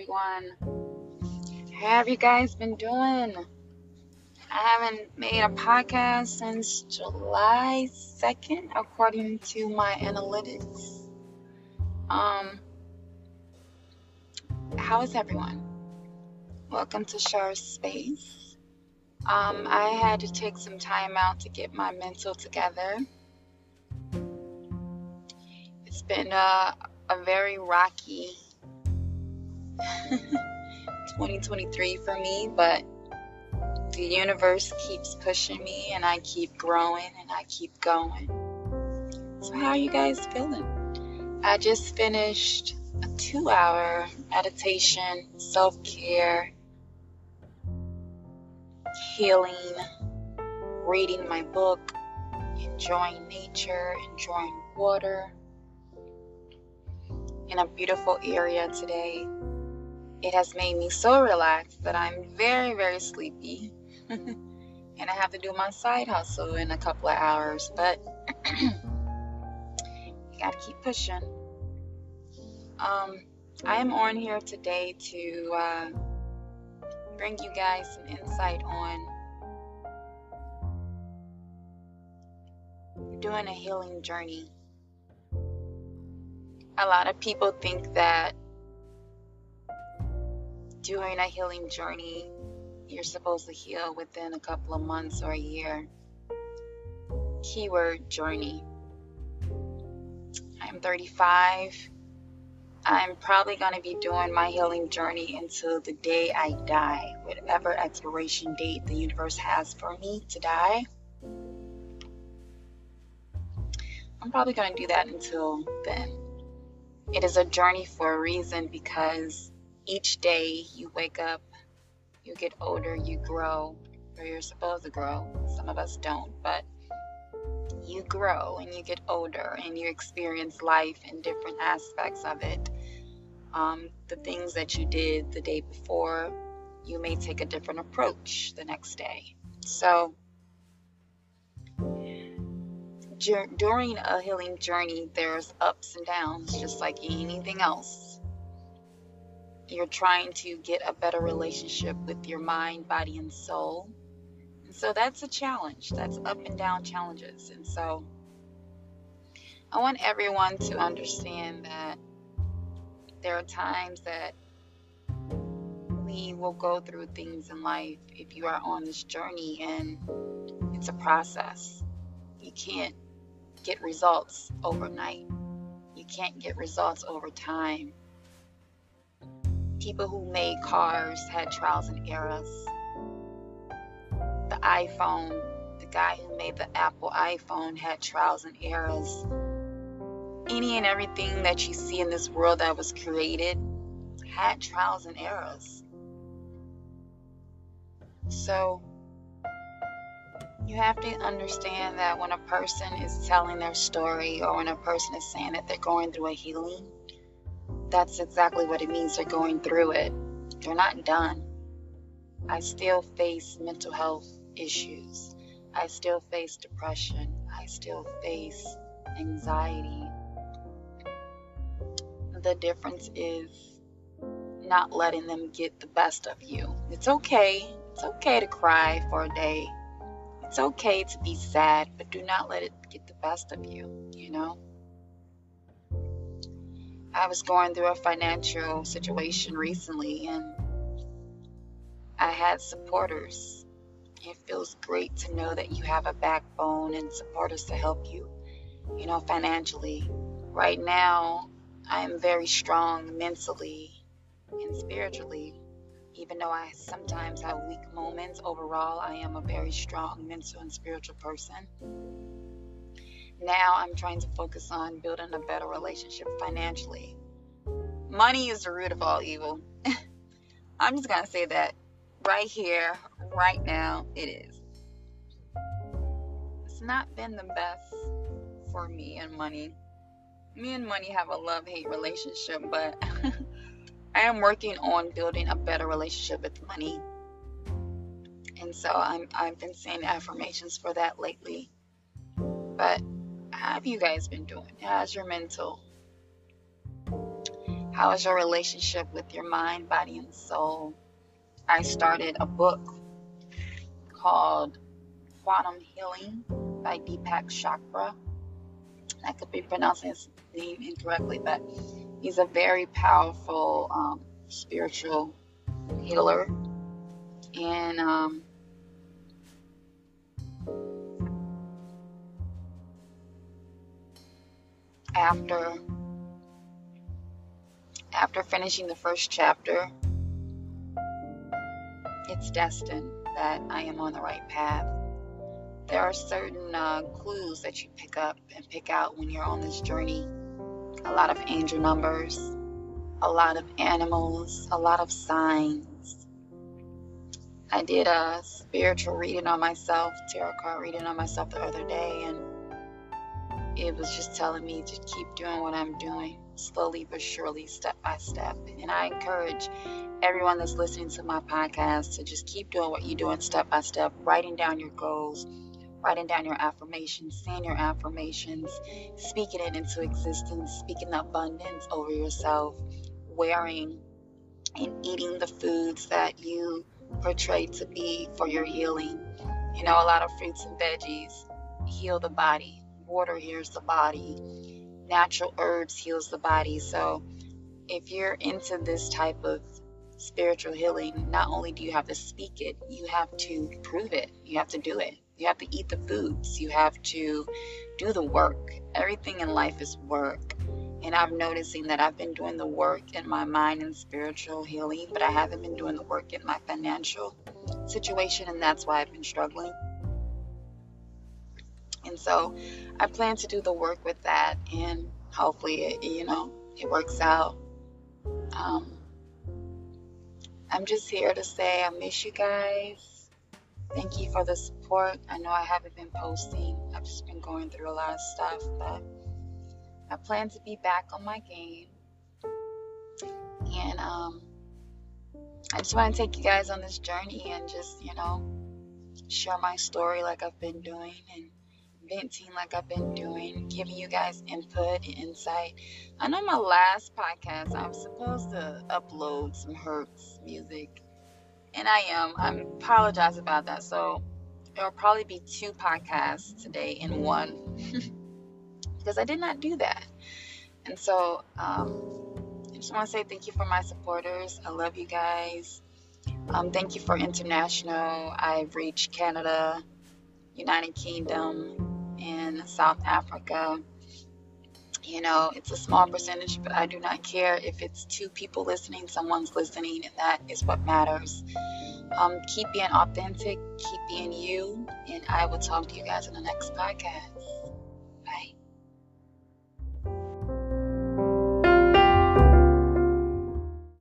everyone. How have you guys been doing? I haven't made a podcast since July 2nd, according to my analytics. Um, how is everyone? Welcome to Shar Space. Um, I had to take some time out to get my mental together. It's been a, a very rocky 2023 for me, but the universe keeps pushing me and I keep growing and I keep going. So, how are you guys feeling? I just finished a two hour meditation, self care, healing, reading my book, enjoying nature, enjoying water in a beautiful area today. It has made me so relaxed that I'm very, very sleepy. and I have to do my side hustle in a couple of hours, but you gotta keep pushing. Um, I am on here today to uh, bring you guys some insight on doing a healing journey. A lot of people think that doing a healing journey, you're supposed to heal within a couple of months or a year. Keyword journey. I'm 35. I'm probably going to be doing my healing journey until the day I die, whatever expiration date the universe has for me to die. I'm probably going to do that until then. It is a journey for a reason because each day you wake up, you get older, you grow, or you're supposed to grow. Some of us don't, but you grow and you get older and you experience life in different aspects of it. Um, the things that you did the day before, you may take a different approach the next day. So, during a healing journey, there's ups and downs, just like anything else you're trying to get a better relationship with your mind, body, and soul. And so that's a challenge. That's up and down challenges. And so I want everyone to understand that there are times that we will go through things in life if you are on this journey and it's a process. You can't get results overnight. You can't get results over time people who made cars had trials and errors. The iPhone, the guy who made the Apple iPhone had trials and errors. Any and everything that you see in this world that was created had trials and errors. So, you have to understand that when a person is telling their story or when a person is saying that they're going through a healing, that's exactly what it means they're going through it. They're not done. I still face mental health issues. I still face depression. I still face anxiety. The difference is not letting them get the best of you. It's okay. It's okay to cry for a day. It's okay to be sad, but do not let it get the best of you, you know? I was going through a financial situation recently and I had supporters. It feels great to know that you have a backbone and supporters to help you, you know, financially. Right now, I am very strong mentally and spiritually. Even though I sometimes have weak moments, overall, I am a very strong mental and spiritual person now I'm trying to focus on building a better relationship financially. Money is the root of all evil. I'm just going to say that right here, right now, it is. It's not been the best for me and money. Me and money have a love hate relationship, but I am working on building a better relationship with money. And so I'm, I've been saying affirmations for that lately. But have you guys been doing? How's your mental? How is your relationship with your mind, body, and soul? I started a book called Quantum Healing by Deepak Chopra. I could be pronouncing his name incorrectly, but he's a very powerful um, spiritual healer. And um, after after finishing the first chapter, it's destined that I am on the right path. There are certain uh, clues that you pick up and pick out when you're on this journey. A lot of angel numbers, a lot of animals, a lot of signs. I did a spiritual reading on myself, tarot card reading on myself the other day, and it was just telling me to keep doing what I'm doing, slowly but surely, step by step. And I encourage everyone that's listening to my podcast to just keep doing what you're doing step by step, writing down your goals, writing down your affirmations, saying your affirmations, speaking it into existence, speaking abundance over yourself, wearing and eating the foods that you portray to be for your healing. You know, a lot of fruits and veggies heal the body water heals the body, natural herbs heals the body. So if you're into this type of spiritual healing, not only do you have to speak it, you have to prove it. You have to do it. You have to eat the foods. You have to do the work. Everything in life is work. And I'm noticing that I've been doing the work in my mind and spiritual healing, but I haven't been doing the work in my financial situation, and that's why I've been struggling. And so I plan to do the work with that and hopefully it, you know, it works out. Um, I'm just here to say I miss you guys. Thank you for the support. I know I haven't been posting. I've just been going through a lot of stuff, but I plan to be back on my game. And um, I just want to take you guys on this journey and just, you know, share my story like I've been doing and venting like I've been doing, giving you guys input and insight. I know my last podcast, I was supposed to upload some Hertz music, and I am. I apologize about that. So it'll probably be two podcasts today in one because I did not do that. And so um, I just want to say thank you for my supporters. I love you guys. Um, thank you for international. I've reached Canada, United Kingdom, in South Africa. You know, it's a small percentage, but I do not care if it's two people listening, someone's listening, and that is what matters. Um, keep being authentic, keep being you, and I will talk to you guys in the next podcast.